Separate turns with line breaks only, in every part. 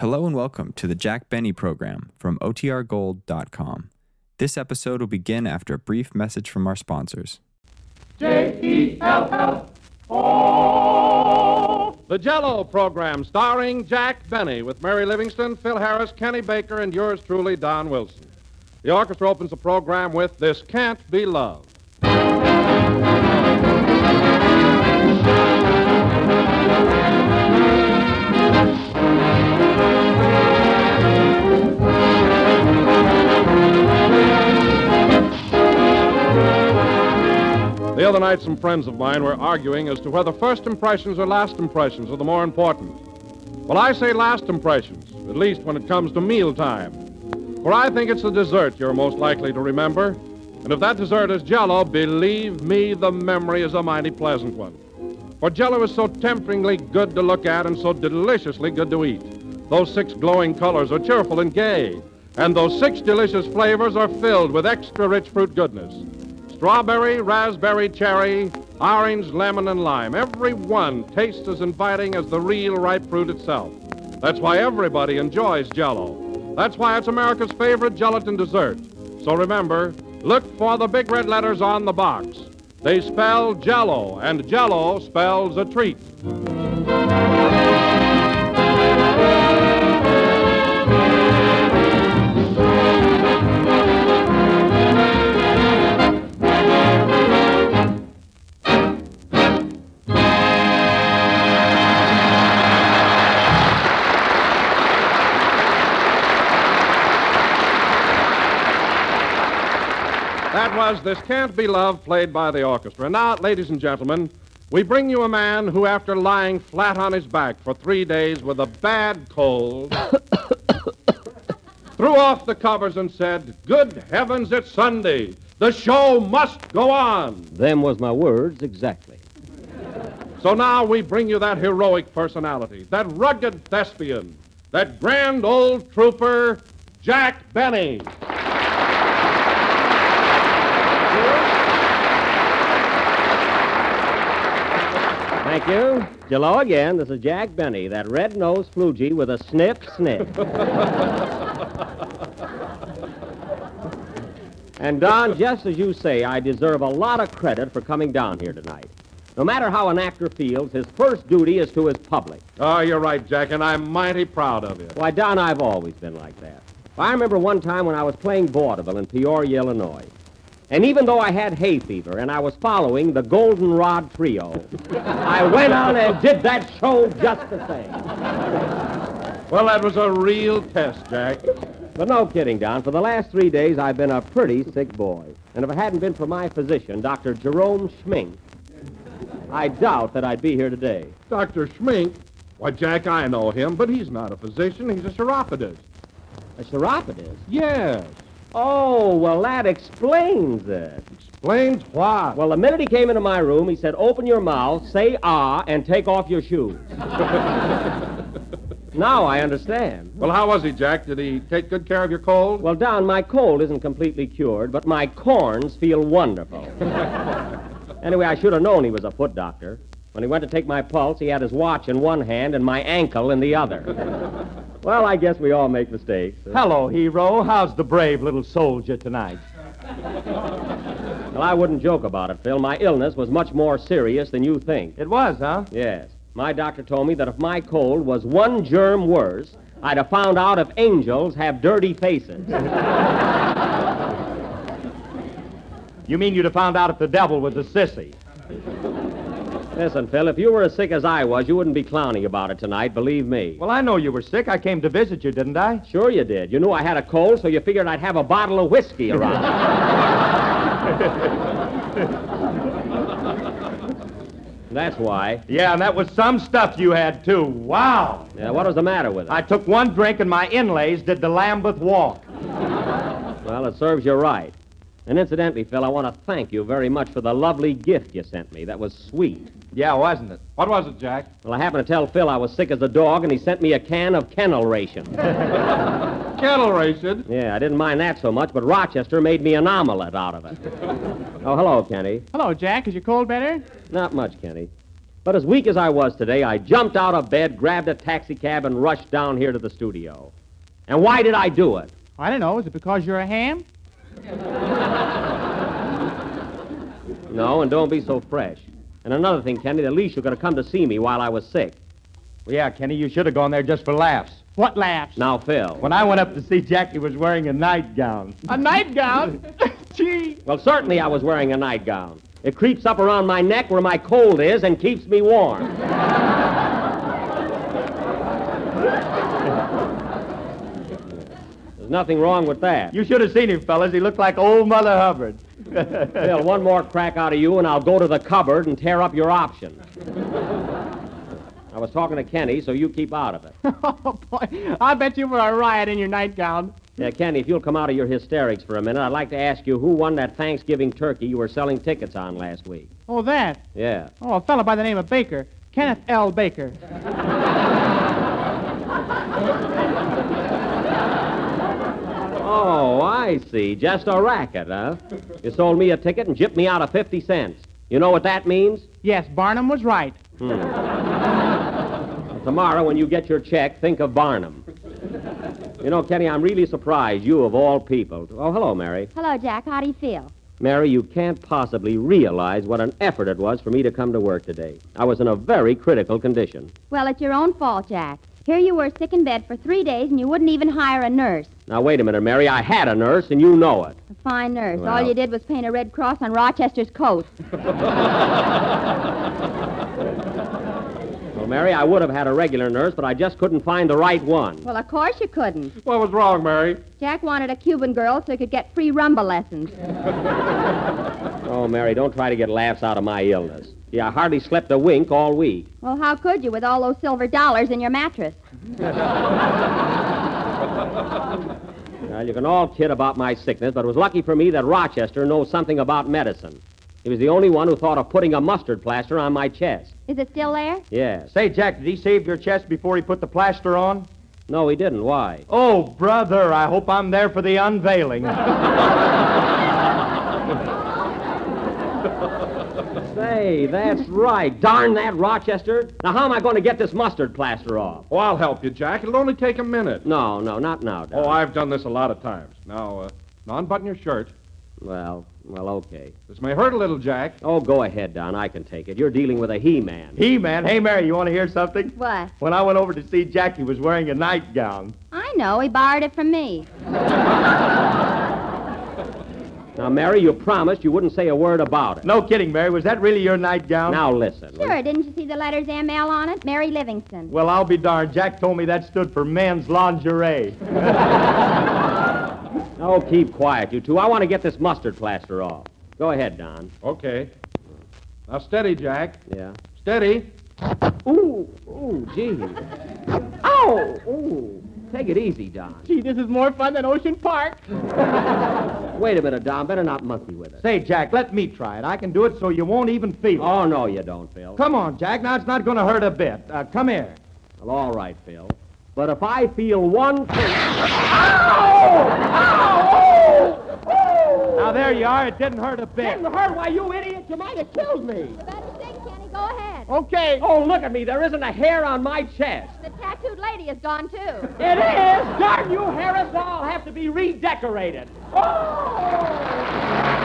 Hello and welcome to the Jack Benny program from OTRGold.com. This episode will begin after a brief message from our sponsors. J E L L O.
The Jello program starring Jack Benny with Mary Livingstone, Phil Harris, Kenny Baker, and yours truly, Don Wilson. The orchestra opens the program with This Can't Be Love. Other night, some friends of mine were arguing as to whether first impressions or last impressions are the more important. Well, I say last impressions, at least when it comes to mealtime. For I think it's the dessert you're most likely to remember. And if that dessert is jello, believe me, the memory is a mighty pleasant one. For jello is so temperingly good to look at and so deliciously good to eat. Those six glowing colors are cheerful and gay, and those six delicious flavors are filled with extra rich fruit goodness. Strawberry, raspberry, cherry, orange, lemon, and lime. Every one tastes as inviting as the real ripe fruit itself. That's why everybody enjoys Jello. That's why it's America's favorite gelatin dessert. So remember, look for the big red letters on the box. They spell Jello, and Jello spells a treat. Was This Can't Be Love, played by the orchestra. Now, ladies and gentlemen, we bring you a man who, after lying flat on his back for three days with a bad cold, threw off the covers and said, Good heavens, it's Sunday. The show must go on.
Them was my words exactly.
So now we bring you that heroic personality, that rugged thespian, that grand old trooper, Jack Benny.
Thank you. Hello again. This is Jack Benny, that red-nosed flugy with a snip snip. and Don, just as you say, I deserve a lot of credit for coming down here tonight. No matter how an actor feels, his first duty is to his public.
Oh, you're right, Jack, and I'm mighty proud of you.
Why, Don, I've always been like that. I remember one time when I was playing vaudeville in Peoria, Illinois. And even though I had hay fever and I was following the Goldenrod Trio, I went on and did that show just the same.
Well, that was a real test, Jack.
But no kidding, Don. For the last three days, I've been a pretty sick boy. And if it hadn't been for my physician, Dr. Jerome Schmink, I doubt that I'd be here today.
Dr. Schmink? Why, Jack, I know him, but he's not a physician. He's a chiropodist.
A chiropodist?
Yes.
Oh, well, that explains it.
Explains what?
Well, the minute he came into my room, he said, open your mouth, say ah, and take off your shoes. now I understand.
Well, how was he, Jack? Did he take good care of your cold?
Well, Don, my cold isn't completely cured, but my corns feel wonderful. anyway, I should have known he was a foot doctor. When he went to take my pulse, he had his watch in one hand and my ankle in the other. well, I guess we all make mistakes.
Hello, hero. How's the brave little soldier tonight?
Well, I wouldn't joke about it, Phil. My illness was much more serious than you think.
It was, huh?
Yes. My doctor told me that if my cold was one germ worse, I'd have found out if angels have dirty faces.
You mean you'd have found out if the devil was a sissy?
Listen, Phil, if you were as sick as I was, you wouldn't be clowning about it tonight, believe me.
Well, I know you were sick. I came to visit you, didn't I?
Sure you did. You knew I had a cold, so you figured I'd have a bottle of whiskey around. That's why.
Yeah, and that was some stuff you had, too. Wow.
Yeah, what was the matter with it?
I took one drink and my inlays did the Lambeth walk.
Well, it serves you right. And incidentally, Phil, I want to thank you very much for the lovely gift you sent me. That was sweet.
Yeah, wasn't it?
What was it, Jack?
Well, I happened to tell Phil I was sick as a dog, and he sent me a can of kennel ration.
kennel ration.
yeah, I didn't mind that so much, but Rochester made me an omelet out of it. oh, hello, Kenny.
Hello, Jack. Is your cold better?
Not much, Kenny. But as weak as I was today, I jumped out of bed, grabbed a taxicab, and rushed down here to the studio. And why did I do it?
I don't know. Is it because you're a ham?
No, and don't be so fresh. And another thing, Kenny, at least you could have come to see me while I was sick.
Well, yeah, Kenny, you should have gone there just for laughs.
What laughs?
Now, Phil.
When I went up to see Jack, he was wearing a nightgown.
A nightgown? Gee.
Well, certainly I was wearing a nightgown. It creeps up around my neck where my cold is and keeps me warm. There's nothing wrong with that.
You should have seen him, fellas. He looked like old Mother Hubbard.
Phil, one more crack out of you, and I'll go to the cupboard and tear up your option. I was talking to Kenny, so you keep out of it.
Oh, boy. I'll bet you were a riot in your nightgown.
Yeah, Kenny, if you'll come out of your hysterics for a minute, I'd like to ask you who won that Thanksgiving turkey you were selling tickets on last week.
Oh, that.
Yeah.
Oh, a fellow by the name of Baker. Kenneth L. Baker.
Oh, I see. Just a racket, huh? You sold me a ticket and jipped me out of 50 cents. You know what that means?
Yes, Barnum was right. Hmm.
Tomorrow, when you get your check, think of Barnum. You know, Kenny, I'm really surprised you, of all people. Oh, hello, Mary.
Hello, Jack. How do you feel?
Mary, you can't possibly realize what an effort it was for me to come to work today. I was in a very critical condition.
Well, it's your own fault, Jack. Here you were sick in bed for three days, and you wouldn't even hire a nurse.
Now, wait a minute, Mary. I had a nurse, and you know it.
A fine nurse.
Well-
All you did was paint a red cross on Rochester's coat.
Well, Mary, I would have had a regular nurse, but I just couldn't find the right one.
Well, of course you couldn't.
What was wrong, Mary?
Jack wanted a Cuban girl so he could get free rumba lessons.
Oh, Mary, don't try to get laughs out of my illness. Yeah, I hardly slept a wink all week.
Well, how could you with all those silver dollars in your mattress?
Well, you can all kid about my sickness, but it was lucky for me that Rochester knows something about medicine. He was the only one who thought of putting a mustard plaster on my chest.
Is it still there?
Yes.
Say, Jack, did he save your chest before he put the plaster on?
No, he didn't. Why?
Oh, brother, I hope I'm there for the unveiling.
Say, that's right. Darn that Rochester. Now, how am I going to get this mustard plaster off?
Oh, I'll help you, Jack. It'll only take a minute.
No, no, not now, Doc.
Oh, I've done this a lot of times. Now, uh, now unbutton your shirt.
Well, well, okay.
This may hurt a little, Jack.
Oh, go ahead, Don. I can take it. You're dealing with a he-man.
He-Man, hey, Mary, you want to hear something?
What?
When I went over to see Jack, he was wearing a nightgown.
I know. He borrowed it from me.
Now, Mary, you promised you wouldn't say a word about it.
No kidding, Mary. Was that really your nightgown?
Now, listen.
Sure, didn't you see the letters ML on it? Mary Livingstone.
Well, I'll be darned. Jack told me that stood for men's lingerie.
Oh, keep quiet, you two. I want to get this mustard plaster off. Go ahead, Don.
Okay. Now, steady, Jack.
Yeah.
Steady.
Ooh, ooh, gee. Ow! Ooh. Take it easy, Don.
Gee, this is more fun than Ocean Park.
Wait a minute, Don. Better not monkey with it.
Say, Jack, let me try it. I can do it so you won't even feel it.
Oh, no, you don't, Phil.
Come on, Jack. Now it's not going to hurt a bit. Uh, come here.
Well, all right, Phil. But if I feel one thing.
Now there you are. It didn't hurt a bit.
Didn't hurt? Why, you idiot, you might have killed me.
Better stick, Kenny. Go ahead.
Okay.
Oh, look at me. There isn't a hair on my chest.
The tattooed lady is gone, too.
It is! Darn you, Harris! I'll have to be redecorated.
Love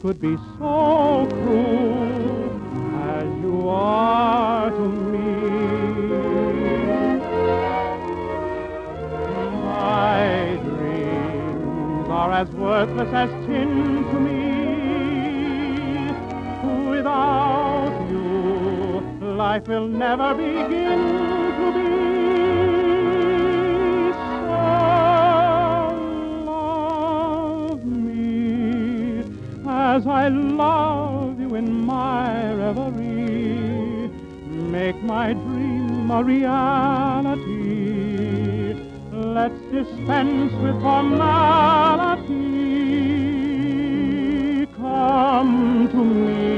could be so cruel as you are to me. My dreams are as worthless as tin to me. Without you, life will never begin dispense with formality. Come to me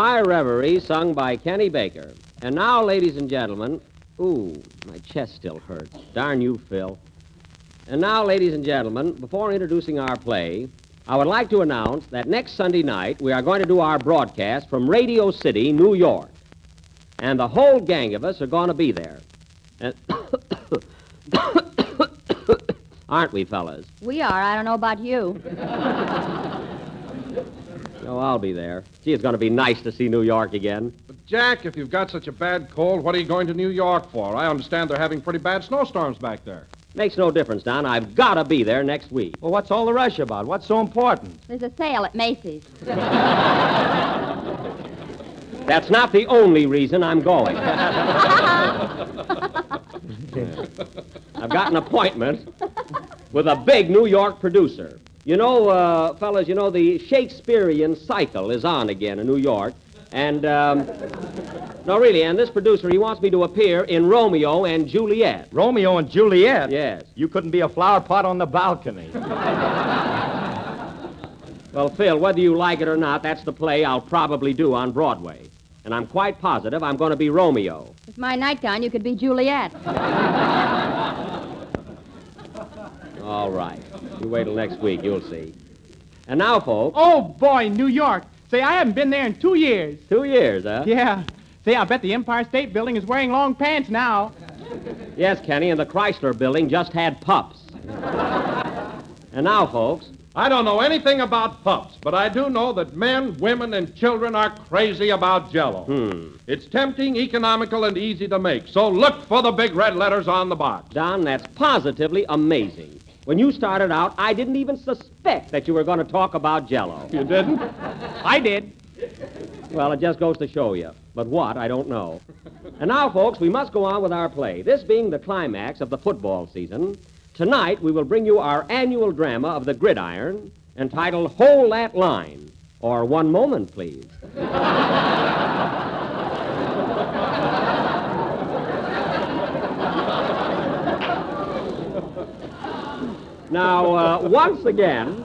My Reverie, sung by Kenny Baker. And now, ladies and gentlemen, ooh, my chest still hurts. Darn you, Phil. And now, ladies and gentlemen, before introducing our play, I would like to announce that next Sunday night we are going to do our broadcast from Radio City, New York. And the whole gang of us are going to be there. And Aren't we, fellas?
We are. I don't know about you.
Oh, I'll be there. Gee, it's going to be nice to see New York again.
But, Jack, if you've got such a bad cold, what are you going to New York for? I understand they're having pretty bad snowstorms back there.
Makes no difference, Don. I've got to be there next week.
Well, what's all the rush about? What's so important?
There's a sale at Macy's.
That's not the only reason I'm going. I've got an appointment with a big New York producer. You know, uh, fellas, you know, the Shakespearean cycle is on again in New York. And, um, no, really, and this producer, he wants me to appear in Romeo and Juliet.
Romeo and Juliet?
Yes.
You couldn't be a flower pot on the balcony.
Well, Phil, whether you like it or not, that's the play I'll probably do on Broadway. And I'm quite positive I'm going to be Romeo.
With my nightgown, you could be Juliet.
All right. You wait till next week. You'll see. And now, folks,
Oh, boy, New York. Say, I haven't been there in two years.
two years, huh?
Yeah. Say, I bet the Empire State Building is wearing long pants now.
Yes, Kenny, and the Chrysler building just had pups. and now, folks,
I don't know anything about pups, but I do know that men, women, and children are crazy about Jello.
hmm.
It's tempting, economical, and easy to make. So look for the big red letters on the box.
Don, that's positively amazing. When you started out, I didn't even suspect that you were going to talk about Jello.
You didn't?
I did.
Well, it just goes to show you. But what, I don't know. And now, folks, we must go on with our play. This being the climax of the football season, tonight we will bring you our annual drama of the gridiron entitled Hold That Line. Or One Moment, please. Now, uh, once again,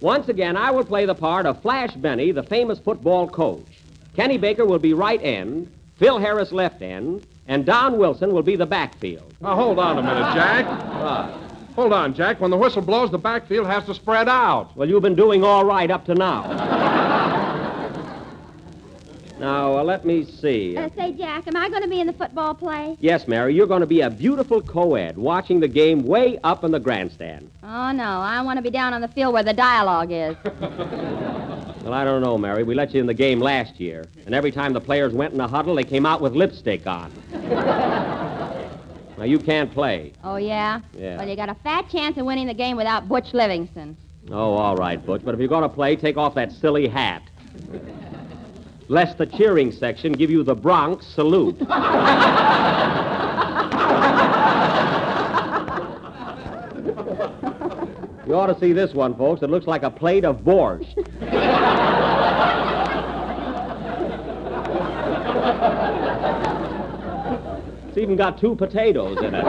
once again, I will play the part of Flash Benny, the famous football coach. Kenny Baker will be right end, Phil Harris left end, and Don Wilson will be the backfield.
Now, hold on a minute, Jack.
Uh,
Hold on, Jack. When the whistle blows, the backfield has to spread out.
well, you've been doing all right up to now. Now, uh, let me see.
Uh, say, Jack, am I going to be in the football play?
Yes, Mary, you're going to be a beautiful co-ed watching the game way up in the grandstand.
Oh, no. I want to be down on the field where the dialogue is.
Well, I don't know, Mary. We let you in the game last year, and every time the players went in a huddle, they came out with lipstick on. now, you can't play.
Oh, yeah?
Yeah.
Well, you got a fat chance of winning the game without Butch Livingston.
Oh, all right, Butch. But if you're going to play, take off that silly hat. Lest the cheering section give you the Bronx salute. you ought to see this one, folks. It looks like a plate of borscht. It's even got two potatoes in it.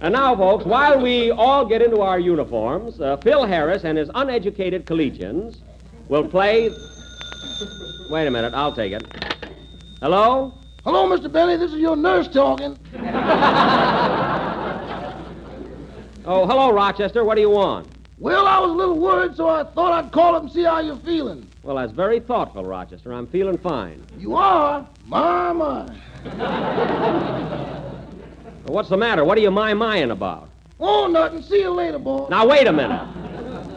And now, folks, while we all get into our uniforms, uh, Phil Harris and his uneducated collegians will play. Wait a minute, I'll take it. Hello?
Hello, Mr. Benny. This is your nurse talking.
Oh, hello, Rochester. What do you want?
Well, I was a little worried, so I thought I'd call up and see how you're feeling.
Well, that's very thoughtful, Rochester. I'm feeling fine.
You are? My, my.
Well, what's the matter? What are you my-mying about?
Oh, nothing. See you later, boy.
Now, wait a minute.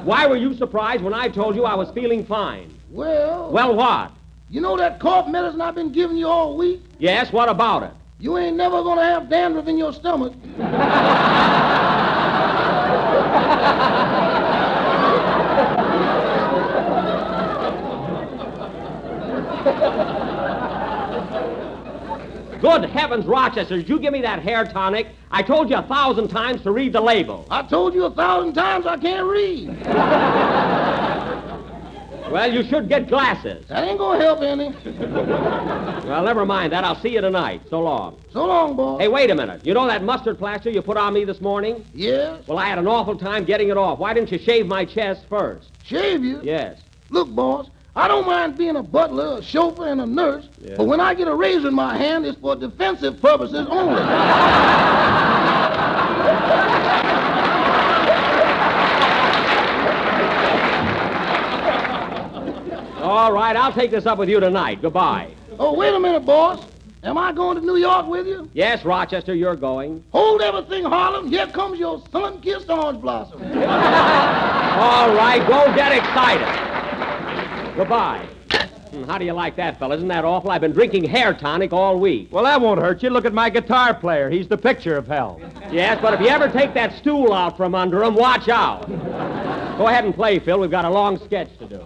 Why were you surprised when I told you I was feeling fine?
Well,
Well, what?
you know that cough medicine I've been giving you all week?
Yes, what about it?
You ain't never gonna have dandruff in your stomach.
Good heavens, Rochester, did you give me that hair tonic? I told you a thousand times to read the label.
I told you a thousand times I can't read.
Well, you should get glasses.
That ain't gonna help any.
Well, never mind that. I'll see you tonight. So long.
So long, boy.
Hey, wait a minute. You know that mustard plaster you put on me this morning?
Yes?
Well, I had an awful time getting it off. Why didn't you shave my chest first?
Shave you?
Yes.
Look, boss, I don't mind being a butler, a chauffeur, and a nurse,
Yeah.
but when I get a razor in my hand, it's for defensive purposes only.
All right, I'll take this up with you tonight. Goodbye.
oh, wait a minute, boss. Am I going to New York with you?
Yes, Rochester, you're going.
Hold everything, Harlem. Here comes your sun-kissed orange blossom.
All right, go get excited. Goodbye. Hmm, How do you like that, fella? Isn't that awful? I've been drinking hair tonic all week.
Well, that won't hurt you. Look at my guitar player. He's the picture of hell.
Yes, but if you ever take that stool out from under him, watch out. Go ahead and play, Phil. We've got a long sketch to do.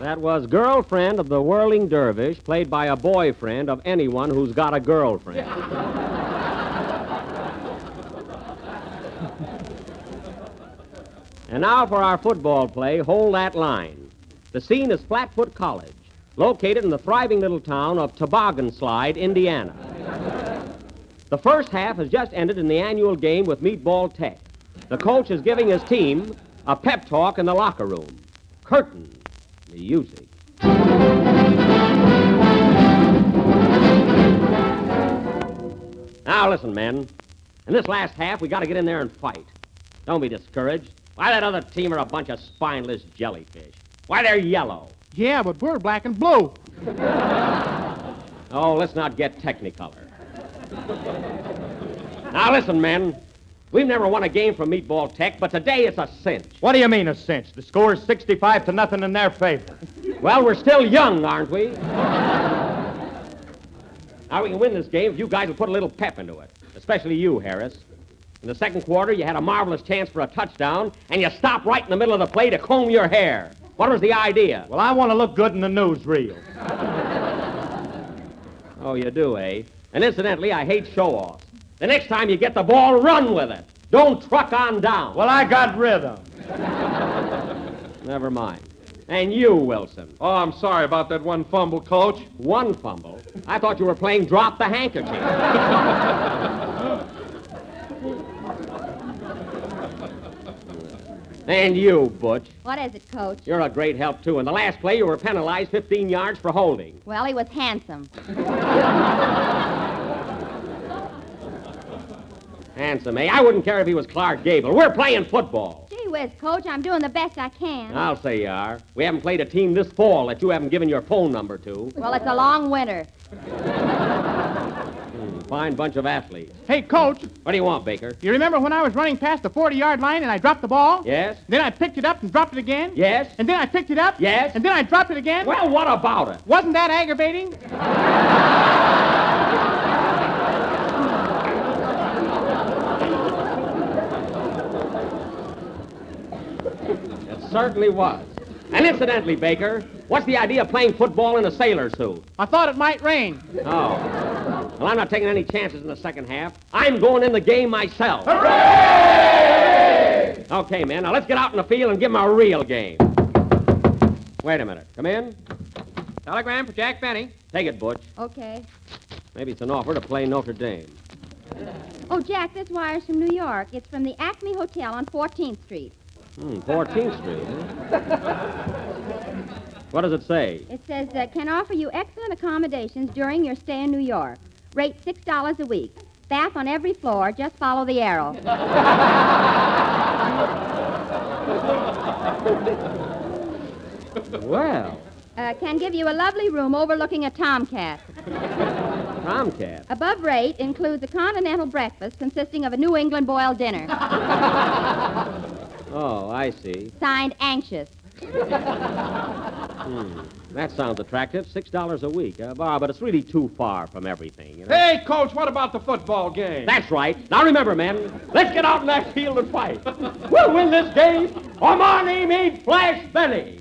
That was Girlfriend of the Whirling Dervish, played by a boyfriend of anyone who's got a girlfriend. and now for our football play, Hold That Line. The scene is Flatfoot College, located in the thriving little town of Toboggan Slide, Indiana. The first half has just ended in the annual game with Meatball Tech. The coach is giving his team a pep talk in the locker room. Curtain music. Now listen, men. In this last half, we got to get in there and fight. Don't be discouraged. Why, that other team are a bunch of spineless jellyfish. Why, they're yellow.
Yeah, but we're black and blue.
oh, let's not get technicolor. now listen, men. We've never won a game from Meatball Tech, but today it's a cinch.
What do you mean a cinch? The score is 65 to nothing in their favor.
Well, we're still young, aren't we? now, we can win this game if you guys will put a little pep into it, especially you, Harris. In the second quarter, you had a marvelous chance for a touchdown, and you stopped right in the middle of the play to comb your hair. What was the idea?
Well, I want to look good in the newsreel.
Oh, you do, eh? And incidentally, I hate show-offs. The next time you get the ball, run with it. Don't truck on down.
Well, I got rhythm.
Never mind. And you, Wilson.
Oh, I'm sorry about that one fumble, Coach.
One fumble. I thought you were playing drop the handkerchief. and you, Butch.
What is it, Coach?
You're a great help, too. In the last play, you were penalized 15 yards for holding.
Well, he was handsome.
Handsome, eh? I wouldn't care if he was Clark Gable. We're playing football.
Gee whiz, Coach, I'm doing the best I can.
I'll say you are. We haven't played a team this fall that you haven't given your phone number to.
Well, it's a long winter.
Hmm, fine bunch of athletes.
Hey, Coach,
What do you want, Baker?
you remember when I was running past the 40 yard line and I dropped the ball?
Yes?
Then I picked it up and dropped it again?
Yes?
And then I picked it up?
Yes?
And then I dropped it again?
Well, what about it?
Wasn't that aggravating?
certainly was. And incidentally, Baker, what's the idea of playing football in a sailor suit?
I thought it might rain.
Oh. Well, I'm not taking any chances in the second half. I'm going in the game myself. Hooray! Okay, man, now let's get out in the field and give 'em a real game. Wait a minute. Come in.
Telegram for Jack Benny.
Take it, Butch.
Okay.
Maybe it's an offer to play Notre Dame.
Oh, Jack, this wire's from New York. It's from the Acme Hotel on 14th Street.
Hmm, 14th Street. huh? what does it say?
It says, uh, can offer you excellent accommodations during your stay in New York. Rate $6 a week. Bath on every floor. Just follow the arrow.
Well,
Uh, can give you a lovely room overlooking a tomcat.
Tomcat.
Above rate includes a continental breakfast consisting of a New England boiled dinner.
Oh, I see.
Signed, Anxious.
That sounds attractive. Six dollars a week. Uh, bah, but it's really too far from everything. You know?
Hey, Coach, what about the football game?
That's right. Now remember, men, let's get out in that field and fight. we'll win this game, or my name ain't Flash Benny.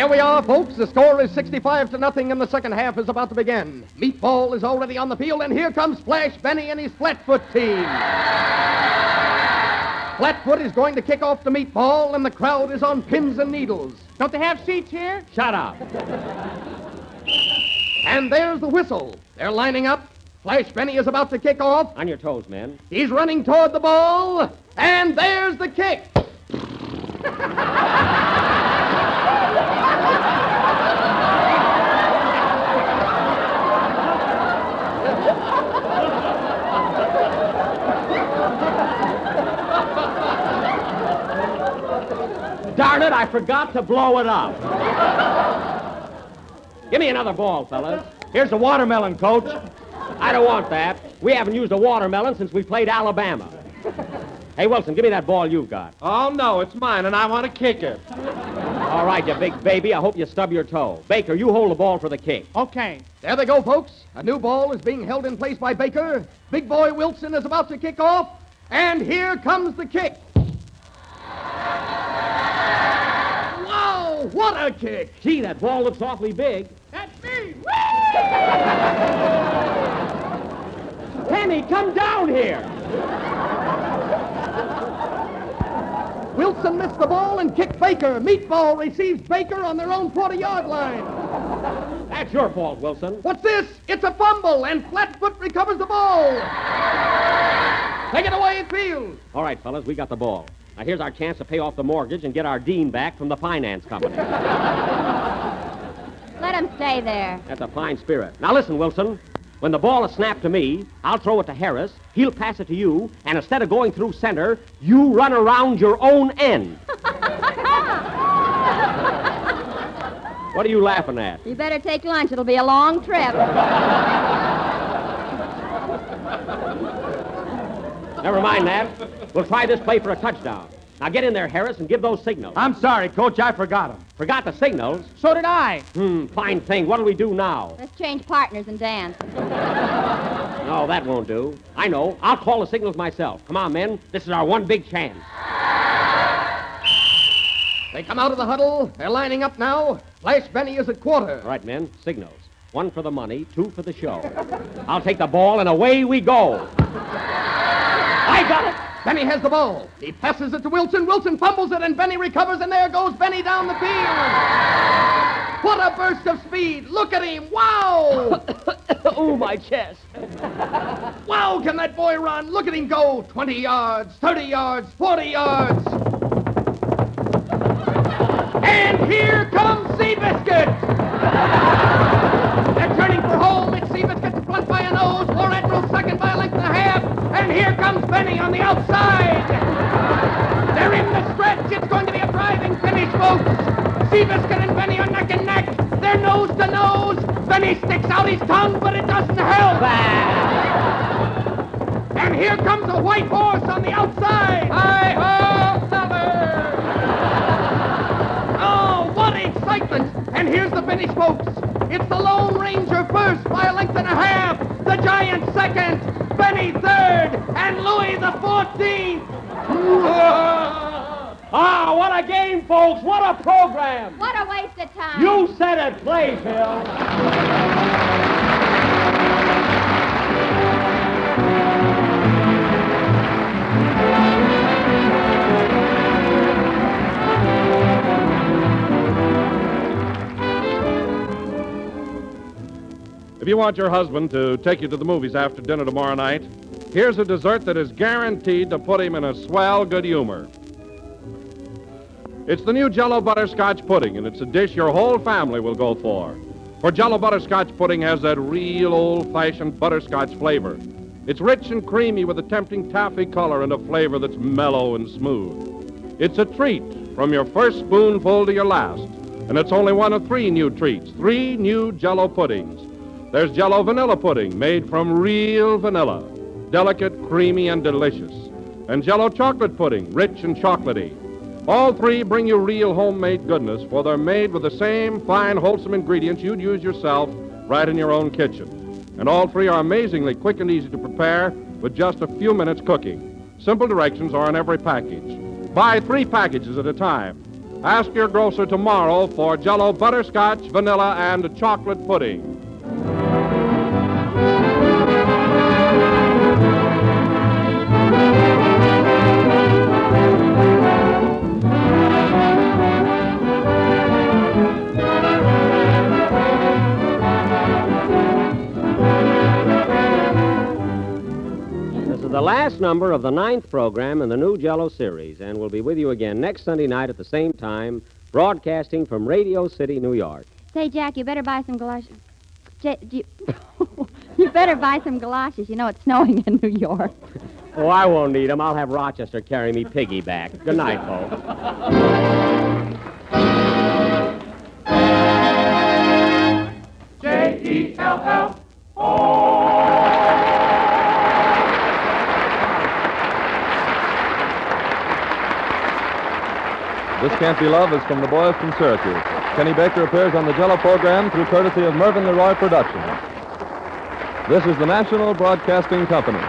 Here we are, folks. The score is 65 to nothing, and the second half is about to begin. Meatball is already on the field, and here comes Flash Benny and his Flatfoot team. Flatfoot is going to kick off the meatball, and the crowd is on pins and needles.
Don't they have seats here?
Shut up.
And there's the whistle. They're lining up. Flash Benny is about to kick off.
On your toes, men.
He's running toward the ball, and there's the kick.
Darn it, I forgot to blow it up. Give me another ball, fellas.
Here's the watermelon, coach.
I don't want that. We haven't used a watermelon since we played Alabama. Hey, Wilson, give me that ball you've got.
Oh, no, it's mine, and I want to kick it.
All right, you big baby. I hope you stub your toe. Baker, you hold the ball for the kick.
Okay.
There they go, folks. A new ball is being held in place by Baker. Big boy Wilson is about to kick off, and here comes the kick. Wow, what a kick!
Gee, that ball looks awfully big.
That's me.
Penny, come down here.
Wilson missed the ball and kicked Baker. Meatball receives Baker on their own 40-yard line.
That's your fault, Wilson.
What's this? It's a fumble, and Flatfoot recovers the ball. Take it away, in field.
All right, fellas, we got the ball. Now, here's our chance to pay off the mortgage and get our dean back from the finance company.
Let him stay there.
That's a fine spirit. Now listen, Wilson. When the ball is snapped to me, I'll throw it to Harris. He'll pass it to you, and instead of going through center, you run around your own end. what are you laughing at?
You better take lunch. It'll be a long trip.
Never mind that. We'll try this play for a touchdown. Now get in there, Harris, and give those signals.
I'm sorry, Coach. I forgot them.
Forgot the signals?
So did I.
Hmm, fine thing. What'll we do now?
Let's change partners and dance.
No, that won't do. I know. I'll call the signals myself. Come on, men. This is our one big chance.
They come out of the huddle. They're lining up now. Flash Benny is at quarter.
All right, men. Signals. One for the money, two for the show. I'll take the ball, and away we go. I got it.
Benny has the ball. He passes it to Wilson. Wilson fumbles it, and Benny recovers, and there goes Benny down the field. What a burst of speed. Look at him. Wow.
oh, my chest.
wow, can that boy run? Look at him go. 20 yards, 30 yards, 40 yards. And here comes Seabiscuit. They're turning for home. It's Seabiscuit's front by a nose. War Admiral second by a length and a half. And here comes Benny on the outside. They're in the stretch. It's going to be a driving finish, folks. Seabiscuit and Benny are neck and neck. They're nose to nose. Benny sticks out his tongue, but it doesn't help. And here comes a white horse on the outside. Hi ho, Feather! Oh, what excitement! And here's the finish, folks. It's the Lone Ranger first by a length and a half. The Giant second. Benny third. And Louis the 14th.
Ah, what a game, folks. What a program.
What a waste of time.
You said it. Play, Phil.
If you want your husband to take you to the movies after dinner tomorrow night, here's a dessert that is guaranteed to put him in a swell good humor. It's the new Jello Butterscotch Pudding, and it's a dish your whole family will go for. For Jello Butterscotch Pudding has that real old-fashioned butterscotch flavor. It's rich and creamy with a tempting taffy color and a flavor that's mellow and smooth. It's a treat from your first spoonful to your last, and it's only one of three new treats, three new Jello puddings. There's Jello Vanilla Pudding, made from real vanilla, delicate, creamy, and delicious. And Jello Chocolate Pudding, rich and chocolatey. All three bring you real homemade goodness, for they're made with the same fine, wholesome ingredients you'd use yourself right in your own kitchen. And all three are amazingly quick and easy to prepare with just a few minutes cooking. Simple directions are in every package. Buy three packages at a time. Ask your grocer tomorrow for Jello Butterscotch, Vanilla, and Chocolate Pudding.
The last number of the ninth program in the new Jello series, and we'll be with you again next Sunday night at the same time, broadcasting from Radio City, New York.
Say, Jack, you better buy some galoshes. Ja- do you... you better buy some galoshes. You know it's snowing in New York.
Oh, I won't need them. I'll have Rochester carry me piggyback. Good night, folks.
This Can't Be Love is from the boys from Syracuse. Kenny Baker appears on the Jello program through courtesy of Mervyn Leroy Productions. This is the National Broadcasting Company.